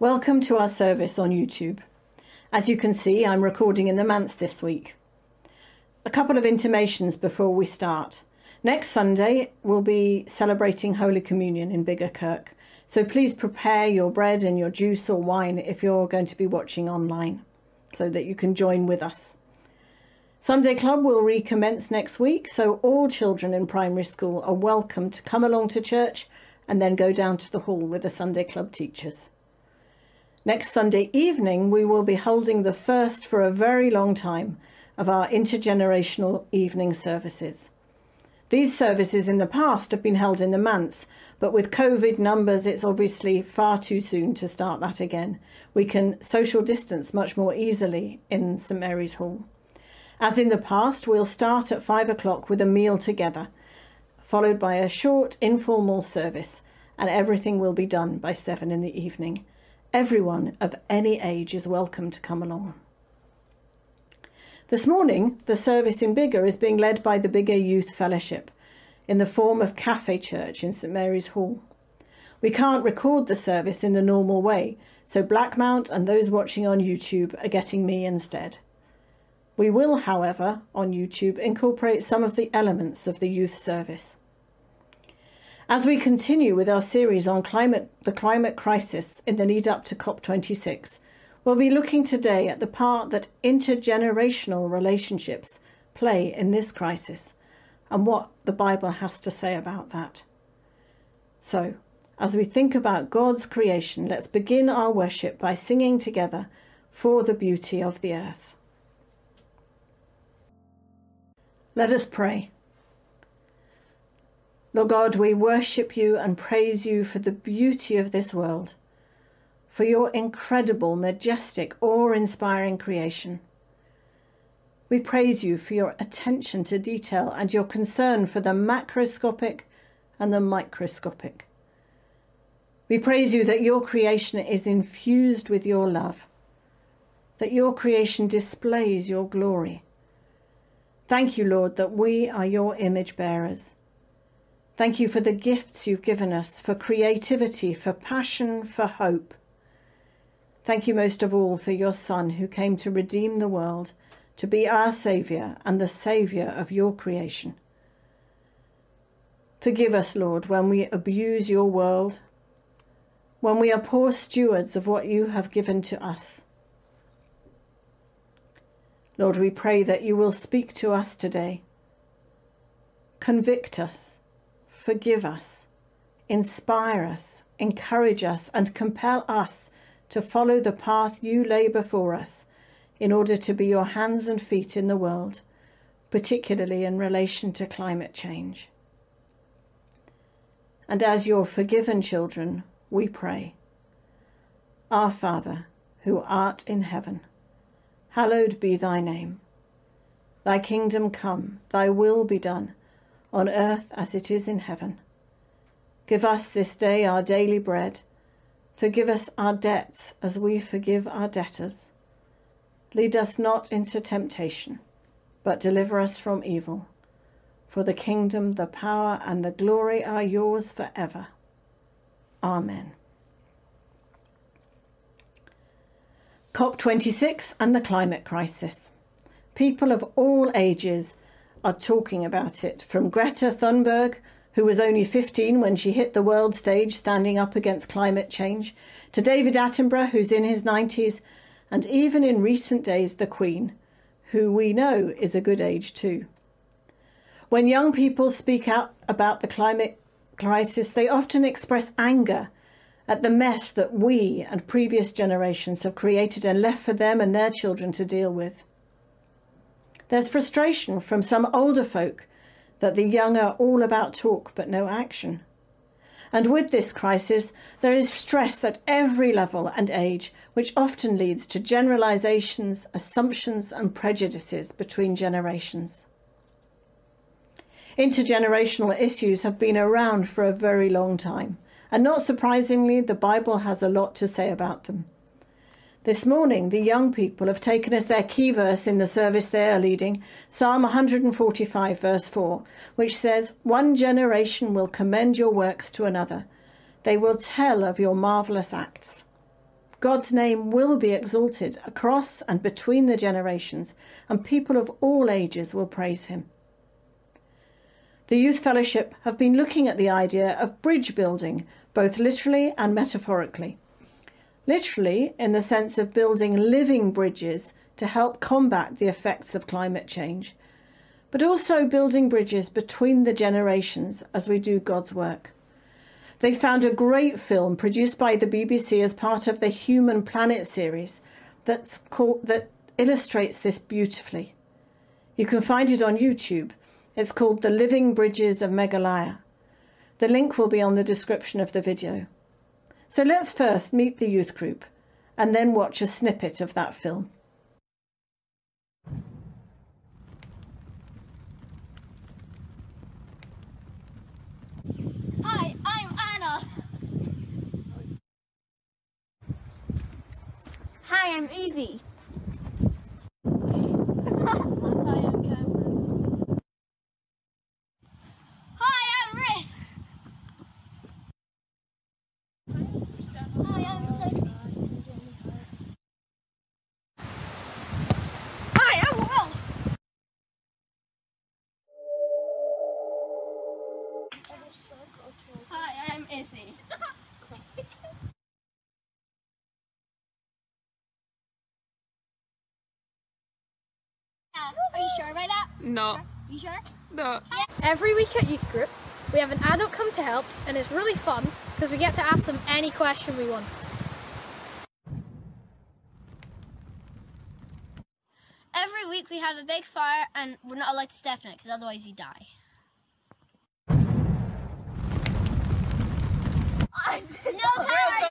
Welcome to our service on YouTube. As you can see, I'm recording in the manse this week. A couple of intimations before we start. Next Sunday, we'll be celebrating Holy Communion in Biggar Kirk, so please prepare your bread and your juice or wine if you're going to be watching online so that you can join with us. Sunday Club will recommence next week, so all children in primary school are welcome to come along to church and then go down to the hall with the Sunday Club teachers. Next Sunday evening, we will be holding the first for a very long time of our intergenerational evening services. These services in the past have been held in the manse, but with COVID numbers, it's obviously far too soon to start that again. We can social distance much more easily in St Mary's Hall. As in the past, we'll start at five o'clock with a meal together, followed by a short informal service, and everything will be done by seven in the evening. Everyone of any age is welcome to come along. This morning, the service in Biggar is being led by the Biggar Youth Fellowship in the form of Cafe Church in St Mary's Hall. We can't record the service in the normal way, so Blackmount and those watching on YouTube are getting me instead. We will, however, on YouTube incorporate some of the elements of the youth service. As we continue with our series on climate, the climate crisis in the lead up to COP26, we'll be looking today at the part that intergenerational relationships play in this crisis and what the Bible has to say about that. So, as we think about God's creation, let's begin our worship by singing together for the beauty of the earth. Let us pray. Lord God, we worship you and praise you for the beauty of this world, for your incredible, majestic, awe inspiring creation. We praise you for your attention to detail and your concern for the macroscopic and the microscopic. We praise you that your creation is infused with your love, that your creation displays your glory. Thank you, Lord, that we are your image bearers Thank you for the gifts you've given us, for creativity, for passion, for hope. Thank you most of all for your Son who came to redeem the world, to be our Saviour and the Saviour of your creation. Forgive us, Lord, when we abuse your world, when we are poor stewards of what you have given to us. Lord, we pray that you will speak to us today. Convict us forgive us, inspire us, encourage us, and compel us to follow the path you lay before us in order to be your hands and feet in the world, particularly in relation to climate change. And as your forgiven children, we pray. Our Father, who art in heaven, hallowed be thy name. Thy kingdom come, thy will be done on earth as it is in heaven. Give us this day our daily bread. Forgive us our debts as we forgive our debtors. Lead us not into temptation, but deliver us from evil. For the kingdom, the power, and the glory are yours forever. Amen. COP26 and the climate crisis. People of all ages are talking about it, from Greta Thunberg, who was only 15 when she hit the world stage standing up against climate change, to David Attenborough, who's in his 90s, and even in recent days, the Queen, who we know is a good age too. When young people speak out about the climate crisis, they often express anger at the mess that we and previous generations have created and left for them and their children to deal with. There's frustration from some older folk that the young are all about talk but no action. And with this crisis, there is stress at every level and age, which often leads to generalizations, assumptions, and prejudices between generations. Intergenerational issues have been around for a very long time, and not surprisingly, the Bible has a lot to say about them. This morning, the young people have taken as their key verse in the service they are leading Psalm 145, verse 4, which says, One generation will commend your works to another. They will tell of your marvellous acts. God's name will be exalted across and between the generations, and people of all ages will praise him. The Youth Fellowship have been looking at the idea of bridge building, both literally and metaphorically. Literally, in the sense of building living bridges to help combat the effects of climate change, but also building bridges between the generations as we do God's work. They found a great film produced by the BBC as part of the Human Planet series that's called, that illustrates this beautifully. You can find it on YouTube it's called The Living Bridges of Meghalaya. The link will be on the description of the video. So let's first meet the youth group and then watch a snippet of that film. Hi, I'm Anna. Hi, I'm Evie. Sure about that? No. You sure? No. Yeah. Every week at youth group, we have an adult come to help, and it's really fun because we get to ask them any question we want. Every week we have a big fire, and we're not allowed to step in it because otherwise you die. no,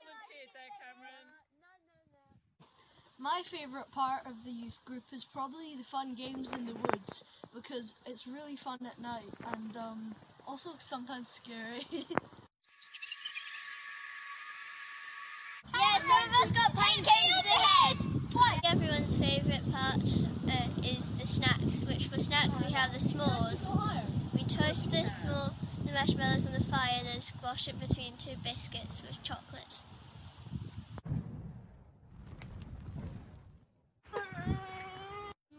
My favourite part of the youth group is probably the fun games in the woods because it's really fun at night and um, also sometimes scary. Yeah, some of us got pancakes to head. What? Everyone's favourite part uh, is the snacks, which for snacks we have the s'mores. We toast the small the marshmallows on the fire and then squash it between two biscuits with chocolate.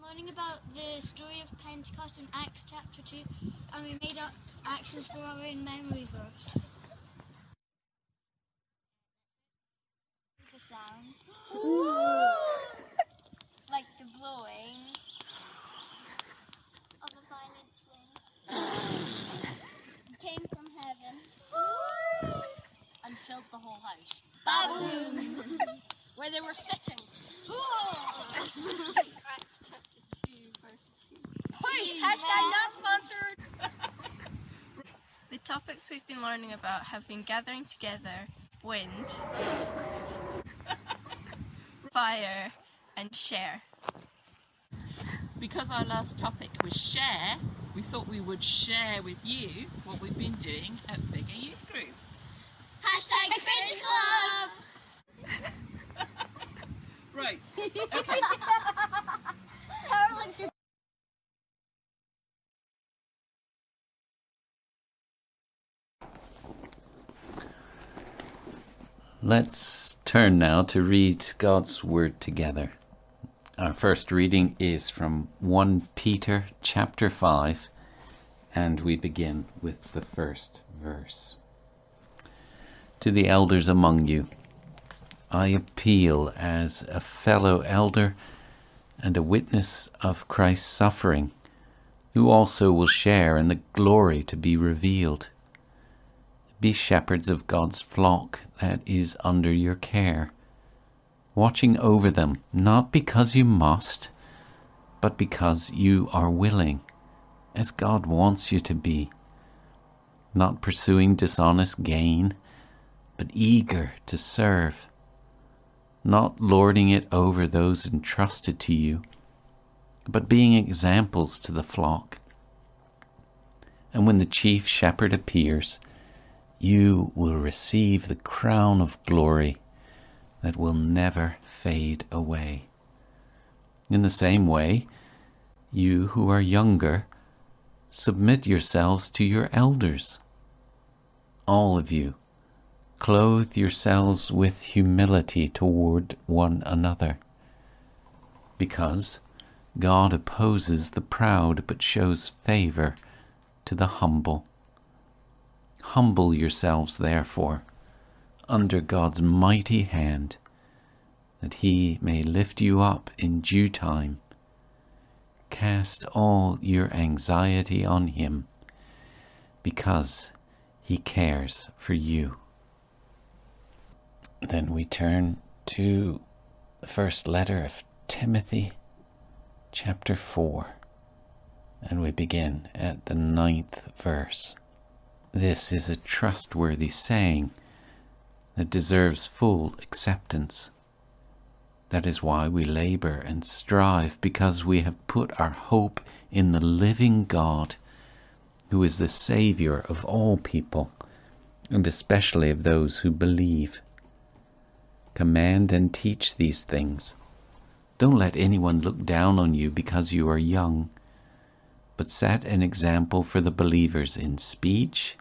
Learning about the story of Pentecost in Acts chapter 2 and we made up actions for our own memory verse. The sound. like the blowing of a violent wind. Came from heaven. and filled the whole house. Baboom! Where they were sitting. Acts chapter 2, verse 2. Please, hashtag not sponsored. The topics we've been learning about have been gathering together, wind, fire, and share. Because our last topic was share, we thought we would share with you what we've been doing at Biggar Youth Group. Hashtag Cringe Club! Right, okay. Let's turn now to read God's Word together. Our first reading is from 1 Peter chapter 5, and we begin with the first verse. To the elders among you, I appeal as a fellow elder and a witness of Christ's suffering, who also will share in the glory to be revealed. Be shepherds of God's flock that is under your care, watching over them, not because you must, but because you are willing, as God wants you to be, not pursuing dishonest gain, but eager to serve, not lording it over those entrusted to you, but being examples to the flock. And when the chief shepherd appears, you will receive the crown of glory that will never fade away. In the same way, you who are younger, submit yourselves to your elders. All of you, Clothe yourselves with humility toward one another, because God opposes the proud but shows favor to the humble. Humble yourselves, therefore, under God's mighty hand, that he may lift you up in due time. Cast all your anxiety on him, because he cares for you. Then we turn to the first letter of Timothy, chapter 4, and we begin at the ninth verse. This is a trustworthy saying that deserves full acceptance. That is why we labor and strive, because we have put our hope in the living God, who is the Saviour of all people, and especially of those who believe. Command and teach these things. Don't let anyone look down on you because you are young, but set an example for the believers in speech,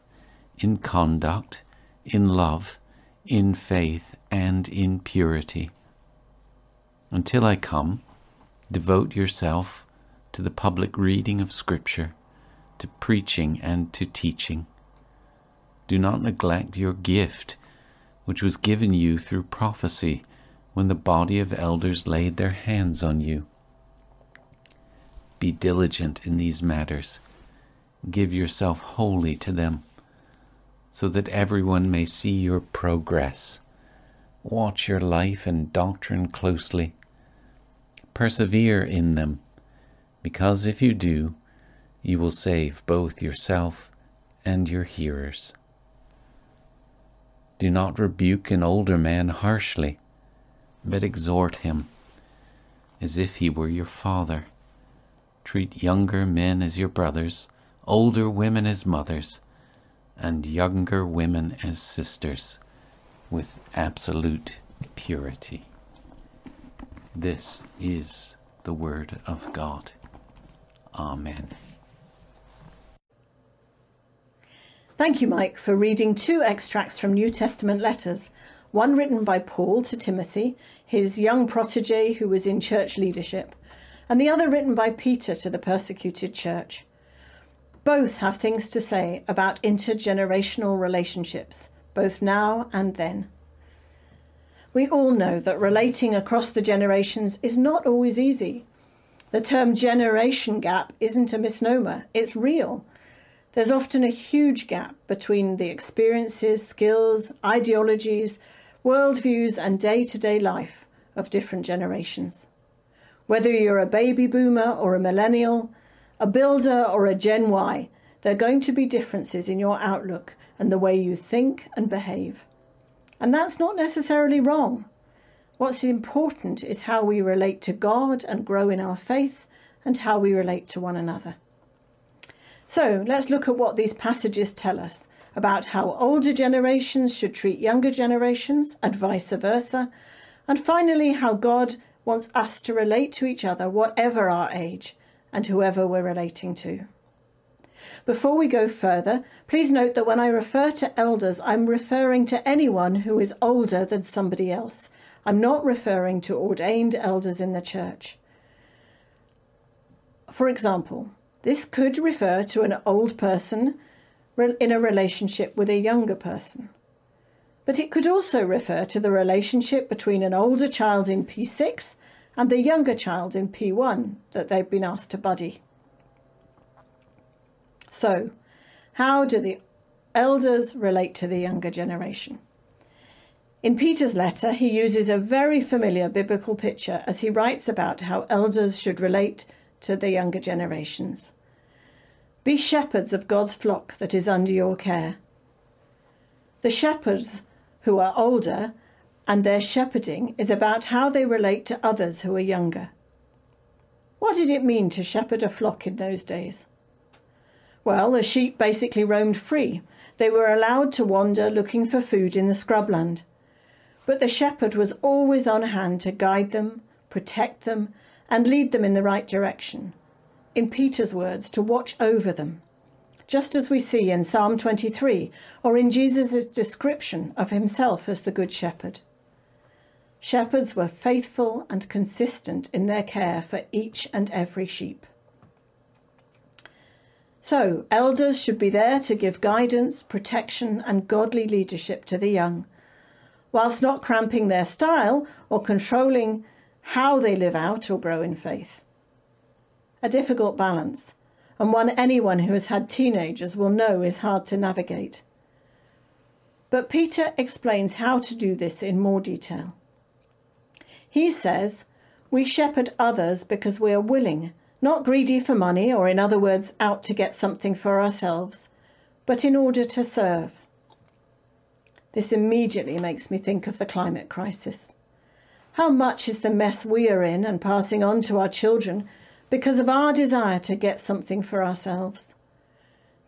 in conduct, in love, in faith, and in purity. Until I come, devote yourself to the public reading of Scripture, to preaching and to teaching. Do not neglect your gift which was given you through prophecy when the body of elders laid their hands on you. Be diligent in these matters. Give yourself wholly to them, so that everyone may see your progress. Watch your life and doctrine closely. Persevere in them, because if you do, you will save both yourself and your hearers. Do not rebuke an older man harshly, but exhort him as if he were your father. Treat younger men as your brothers, older women as mothers, and younger women as sisters, with absolute purity. This is the Word of God. Amen. Thank you, Mike, for reading two extracts from New Testament letters one written by Paul to Timothy, his young protege who was in church leadership, and the other written by Peter to the persecuted church. Both have things to say about intergenerational relationships, both now and then. We all know that relating across the generations is not always easy. The term generation gap isn't a misnomer, it's real there's often a huge gap between the experiences, skills, ideologies, worldviews, and day to day life of different generations. Whether you're a baby boomer or a millennial, a builder or a Gen Y, there are going to be differences in your outlook and the way you think and behave. And that's not necessarily wrong. What's important is how we relate to God and grow in our faith and how we relate to one another. So let's look at what these passages tell us about how older generations should treat younger generations and vice versa, and finally, how God wants us to relate to each other, whatever our age and whoever we're relating to. Before we go further, please note that when I refer to elders, I'm referring to anyone who is older than somebody else. I'm not referring to ordained elders in the church. For example, this could refer to an old person in a relationship with a younger person. But it could also refer to the relationship between an older child in P6 and the younger child in P1 that they've been asked to buddy. So, how do the elders relate to the younger generation? In Peter's letter, he uses a very familiar biblical picture as he writes about how elders should relate to the younger generations. Be shepherds of God's flock that is under your care. The shepherds who are older and their shepherding is about how they relate to others who are younger. What did it mean to shepherd a flock in those days? Well, the sheep basically roamed free. They were allowed to wander looking for food in the scrubland. But the shepherd was always on hand to guide them, protect them, and lead them in the right direction in Peter's words, to watch over them. just as we see in Psalm 23 or in Jesus' description of himself as the Good Shepherd. Shepherds were faithful and consistent in their care for each and every sheep. So, elders should be there to give guidance, protection, and godly leadership to the young, whilst not cramping their style or controlling how they live out or grow in faith. A difficult balance, and one anyone who has had teenagers will know is hard to navigate. But Peter explains how to do this in more detail. He says, We shepherd others because we are willing, not greedy for money, or in other words, out to get something for ourselves, but in order to serve. This immediately makes me think of the climate crisis. How much is the mess we are in and passing on to our children because of our desire to get something for ourselves?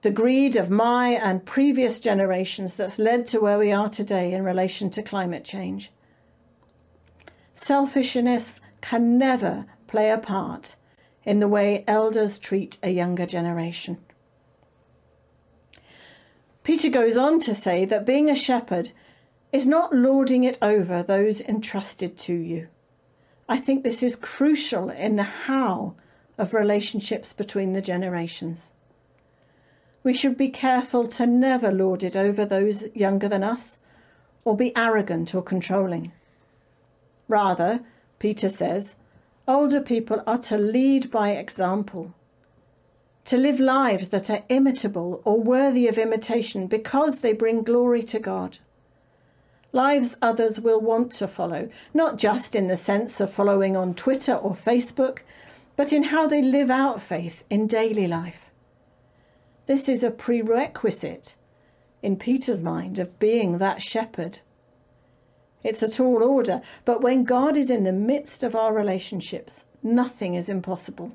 The greed of my and previous generations that's led to where we are today in relation to climate change. Selfishness can never play a part in the way elders treat a younger generation. Peter goes on to say that being a shepherd is not lording it over those entrusted to you. I think this is crucial in the how of relationships between the generations. We should be careful to never lord it over those younger than us or be arrogant or controlling. Rather, Peter says, older people are to lead by example, to live lives that are imitable or worthy of imitation because they bring glory to God. Lives others will want to follow, not just in the sense of following on Twitter or Facebook, but in how they live out faith in daily life. This is a prerequisite, in Peter's mind, of being that shepherd. It's a tall order, but when God is in the midst of our relationships, nothing is impossible.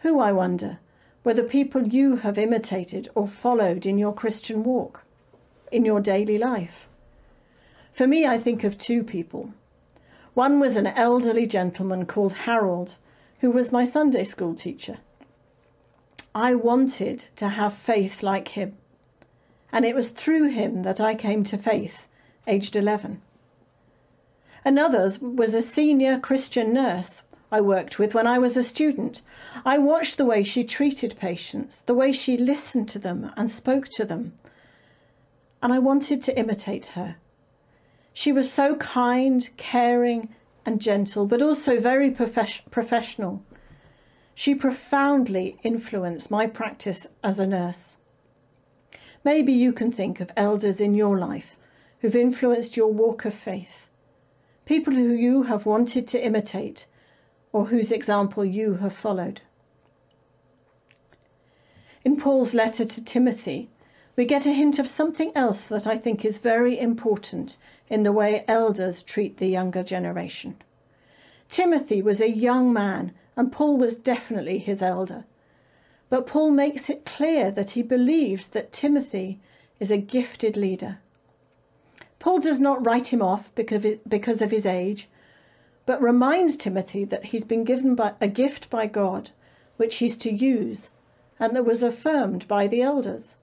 Who, I wonder, were the people you have imitated or followed in your Christian walk, in your daily life? For me, I think of two people. One was an elderly gentleman called Harold, who was my Sunday school teacher. I wanted to have faith like him, and it was through him that I came to faith aged 11. Another was a senior Christian nurse I worked with when I was a student. I watched the way she treated patients, the way she listened to them and spoke to them, and I wanted to imitate her. She was so kind, caring, and gentle, but also very profes- professional. She profoundly influenced my practice as a nurse. Maybe you can think of elders in your life who've influenced your walk of faith, people who you have wanted to imitate or whose example you have followed. In Paul's letter to Timothy, we get a hint of something else that I think is very important in the way elders treat the younger generation. Timothy was a young man, and Paul was definitely his elder. But Paul makes it clear that he believes that Timothy is a gifted leader. Paul does not write him off because of his age, but reminds Timothy that he's been given a gift by God, which he's to use, and that was affirmed by the elders.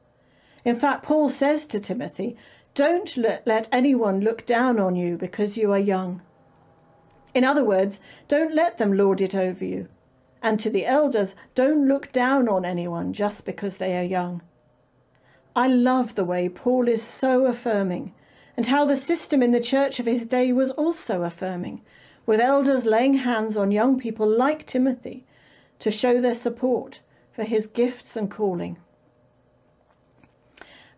In fact, Paul says to Timothy, Don't let anyone look down on you because you are young. In other words, don't let them lord it over you. And to the elders, don't look down on anyone just because they are young. I love the way Paul is so affirming and how the system in the church of his day was also affirming, with elders laying hands on young people like Timothy to show their support for his gifts and calling.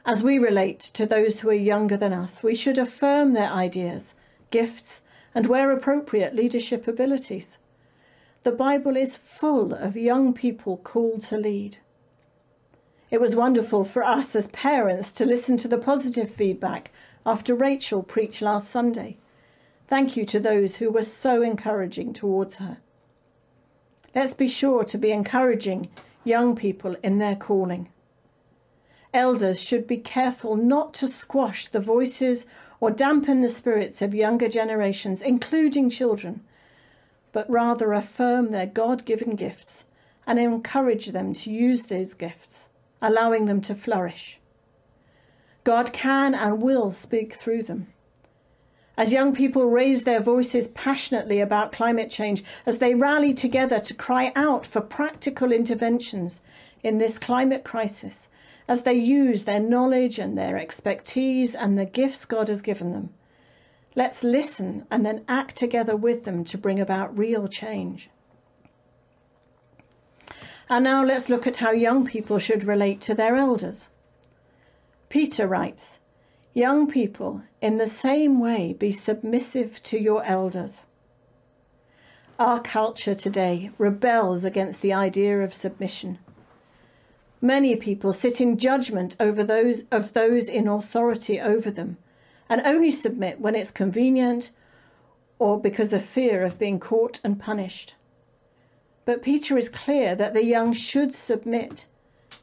As we relate to those who are younger than us, we should affirm their ideas, gifts, and where appropriate, leadership abilities. The Bible is full of young people called to lead. It was wonderful for us as parents to listen to the positive feedback after Rachel preached last Sunday. Thank you to those who were so encouraging towards her. Let's be sure to be encouraging young people in their calling. Elders should be careful not to squash the voices or dampen the spirits of younger generations, including children, but rather affirm their God given gifts and encourage them to use these gifts, allowing them to flourish. God can and will speak through them. As young people raise their voices passionately about climate change, as they rally together to cry out for practical interventions in this climate crisis, as they use their knowledge and their expertise and the gifts God has given them, let's listen and then act together with them to bring about real change. And now let's look at how young people should relate to their elders. Peter writes, Young people, in the same way, be submissive to your elders. Our culture today rebels against the idea of submission. Many people sit in judgment over those of those in authority over them and only submit when it's convenient or because of fear of being caught and punished. But Peter is clear that the young should submit.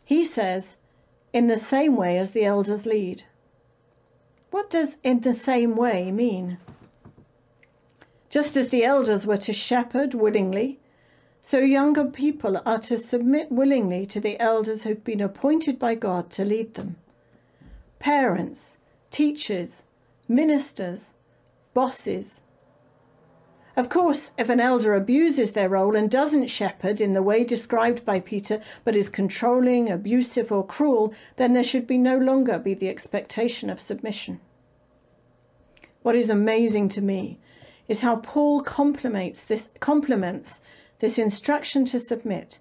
He says, in the same way as the elders lead. What does in the same way mean? Just as the elders were to shepherd willingly, so younger people are to submit willingly to the elders who've been appointed by God to lead them. Parents, teachers, ministers, bosses. Of course, if an elder abuses their role and doesn't shepherd in the way described by Peter, but is controlling, abusive, or cruel, then there should be no longer be the expectation of submission. What is amazing to me is how Paul complements this, complements this instruction to submit.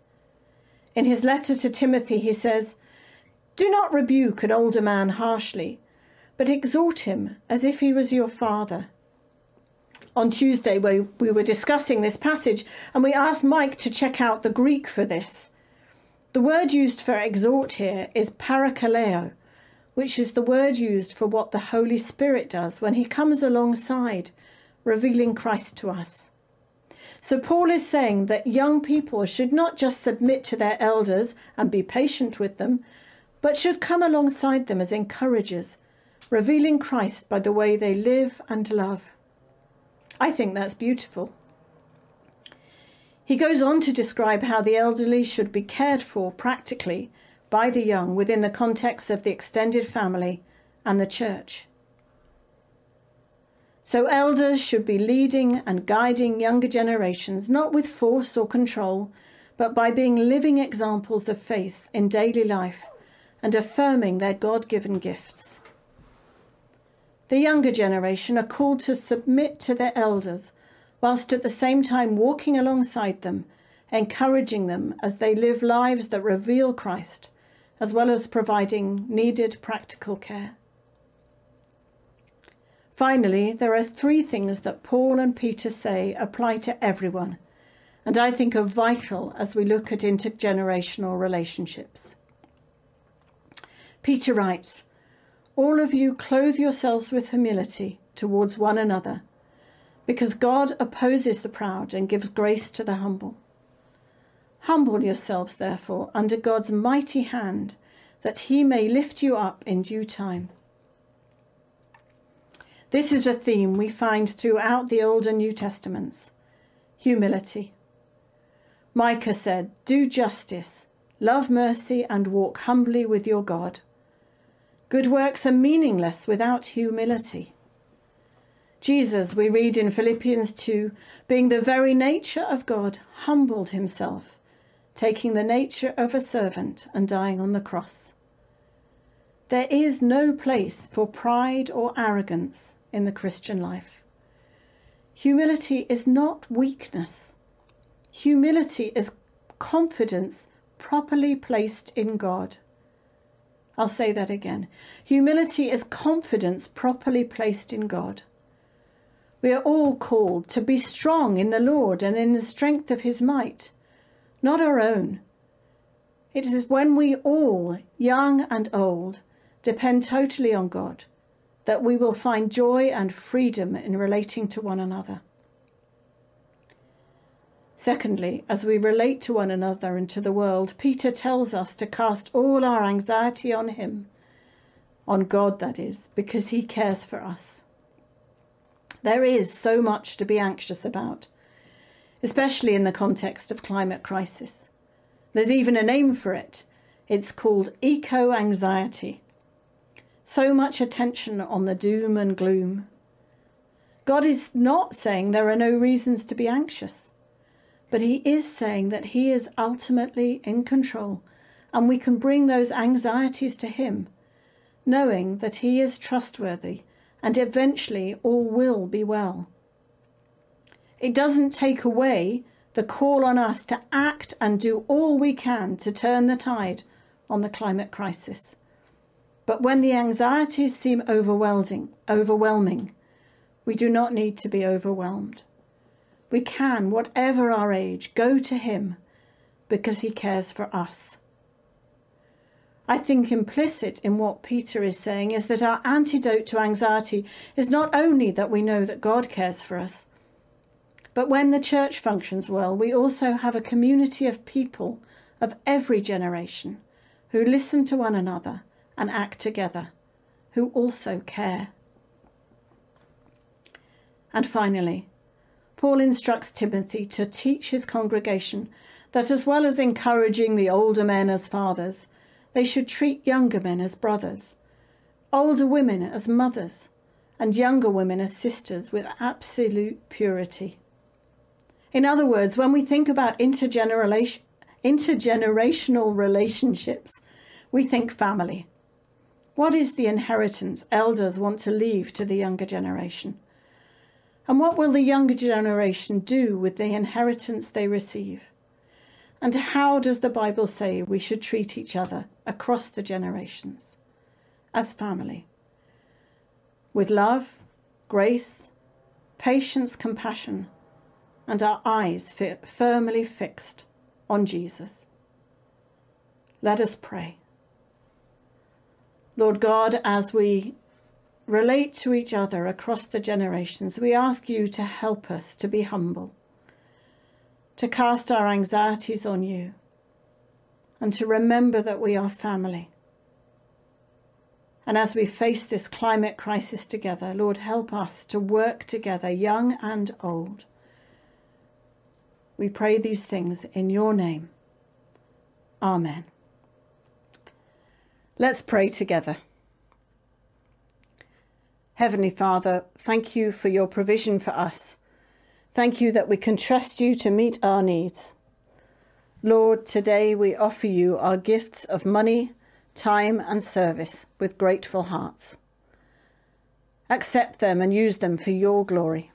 In his letter to Timothy, he says, Do not rebuke an older man harshly but exhort him as if he was your father. On Tuesday, we, we were discussing this passage, and we asked Mike to check out the Greek for this. The word used for exhort here is parakaleo, which is the word used for what the Holy Spirit does when he comes alongside, revealing Christ to us. So, Paul is saying that young people should not just submit to their elders and be patient with them, but should come alongside them as encouragers revealing Christ by the way they live and love. I think that's beautiful. He goes on to describe how the elderly should be cared for practically by the young within the context of the extended family and the church. So, elders should be leading and guiding younger generations not with force or control, but by being living examples of faith in daily life and affirming their God given gifts. The younger generation are called to submit to their elders, whilst at the same time walking alongside them, encouraging them as they live lives that reveal Christ, as well as providing needed practical care. Finally, there are three things that Paul and Peter say apply to everyone, and I think are vital as we look at intergenerational relationships. Peter writes, all of you clothe yourselves with humility towards one another, because God opposes the proud and gives grace to the humble. Humble yourselves, therefore, under God's mighty hand, that he may lift you up in due time. This is a theme we find throughout the Old and New Testaments humility. Micah said, Do justice, love mercy, and walk humbly with your God. Good works are meaningless without humility. Jesus, we read in Philippians 2, being the very nature of God, humbled himself, taking the nature of a servant and dying on the cross. There is no place for pride or arrogance in the Christian life. Humility is not weakness. Humility is confidence properly placed in God. I'll say that again. Humility is confidence properly placed in God. We are all called to be strong in the Lord and in the strength of his might, not our own. It is when we all, young and old, depend totally on God that we will find joy and freedom in relating to one another. Secondly, as we relate to one another and to the world, Peter tells us to cast all our anxiety on him, on God, that is, because he cares for us. There is so much to be anxious about, especially in the context of climate crisis. There's even a name for it. It's called eco anxiety. So much attention on the doom and gloom. God is not saying there are no reasons to be anxious, but He is saying that He is ultimately in control and we can bring those anxieties to Him, knowing that He is trustworthy and eventually all will be well. It doesn't take away the call on us to act and do all we can to turn the tide on the climate crisis. But when the anxieties seem overwhelming, overwhelming, we do not need to be overwhelmed. We can, whatever our age, go to Him because He cares for us. I think implicit in what Peter is saying is that our antidote to anxiety is not only that we know that God cares for us, but when the church functions well, we also have a community of people of every generation who listen to one another and act together, who also care. And finally, Paul instructs Timothy to teach his congregation that as well as encouraging the older men as fathers, they should treat younger men as brothers, older women as mothers, and younger women as sisters with absolute purity. In other words, when we think about intergeneration, intergenerational relationships, we think family. What is the inheritance elders want to leave to the younger generation? And what will the younger generation do with the inheritance they receive? And how does the Bible say we should treat each other across the generations as family? With love, grace, patience, compassion, and our eyes firmly fixed on Jesus. Let us pray. Lord God, as we relate to each other across the generations, we ask you to help us to be humble, to cast our anxieties on you, and to remember that we are family. And as we face this climate crisis together, Lord, help us to work together, young and old we pray these things in your name. Amen. Let's pray together. Heavenly Father, thank you for your provision for us. Thank you that we can trust you to meet our needs. Lord, today we offer you our gifts of money, time, and service with grateful hearts. Accept them and use them for your glory.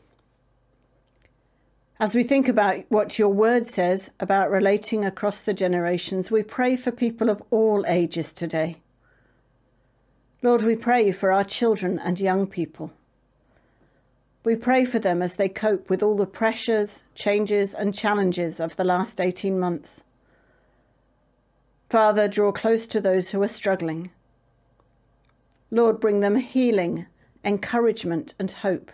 As we think about what your word says about relating across the generations, we pray for people of all ages today. Lord, we pray for our children and young people. We pray for them as they cope with all the pressures, changes, and challenges of the last 18 months. Father, draw close to those who are struggling. Lord, bring them healing, encouragement, and hope.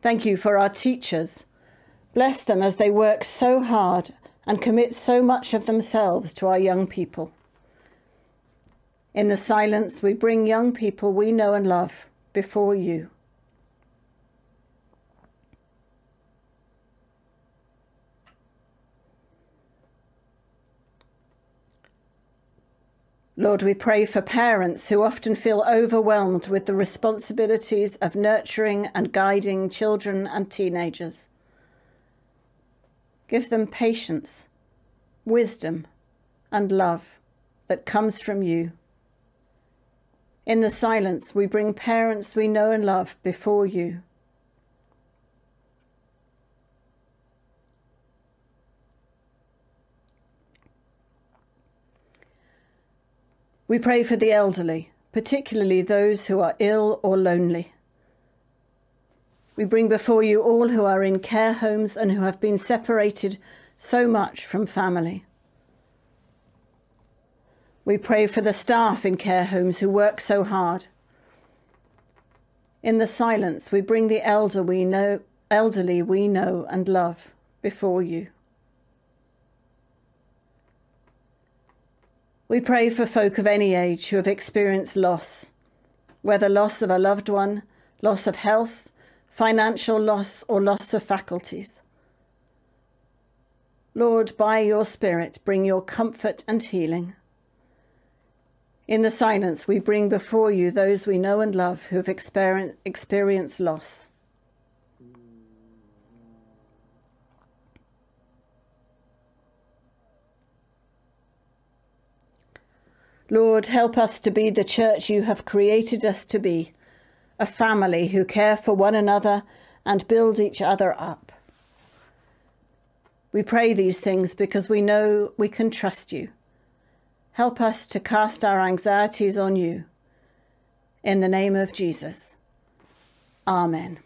Thank you for our teachers. Bless them as they work so hard and commit so much of themselves to our young people. In the silence, we bring young people we know and love before you. Lord, we pray for parents who often feel overwhelmed with the responsibilities of nurturing and guiding children and teenagers. Give them patience, wisdom, and love that comes from you. In the silence, we bring parents we know and love before you. We pray for the elderly, particularly those who are ill or lonely. We bring before you all who are in care homes and who have been separated so much from family. We pray for the staff in care homes who work so hard. In the silence, we bring the elder we know, elderly we know and love before you. We pray for folk of any age who have experienced loss, whether loss of a loved one, loss of health, financial loss, or loss of faculties. Lord, by your Spirit, bring your comfort and healing. In the silence, we bring before you those we know and love who have experienced loss. Lord, help us to be the church you have created us to be, a family who care for one another and build each other up. We pray these things because we know we can trust you. Help us to cast our anxieties on you. In the name of Jesus. Amen.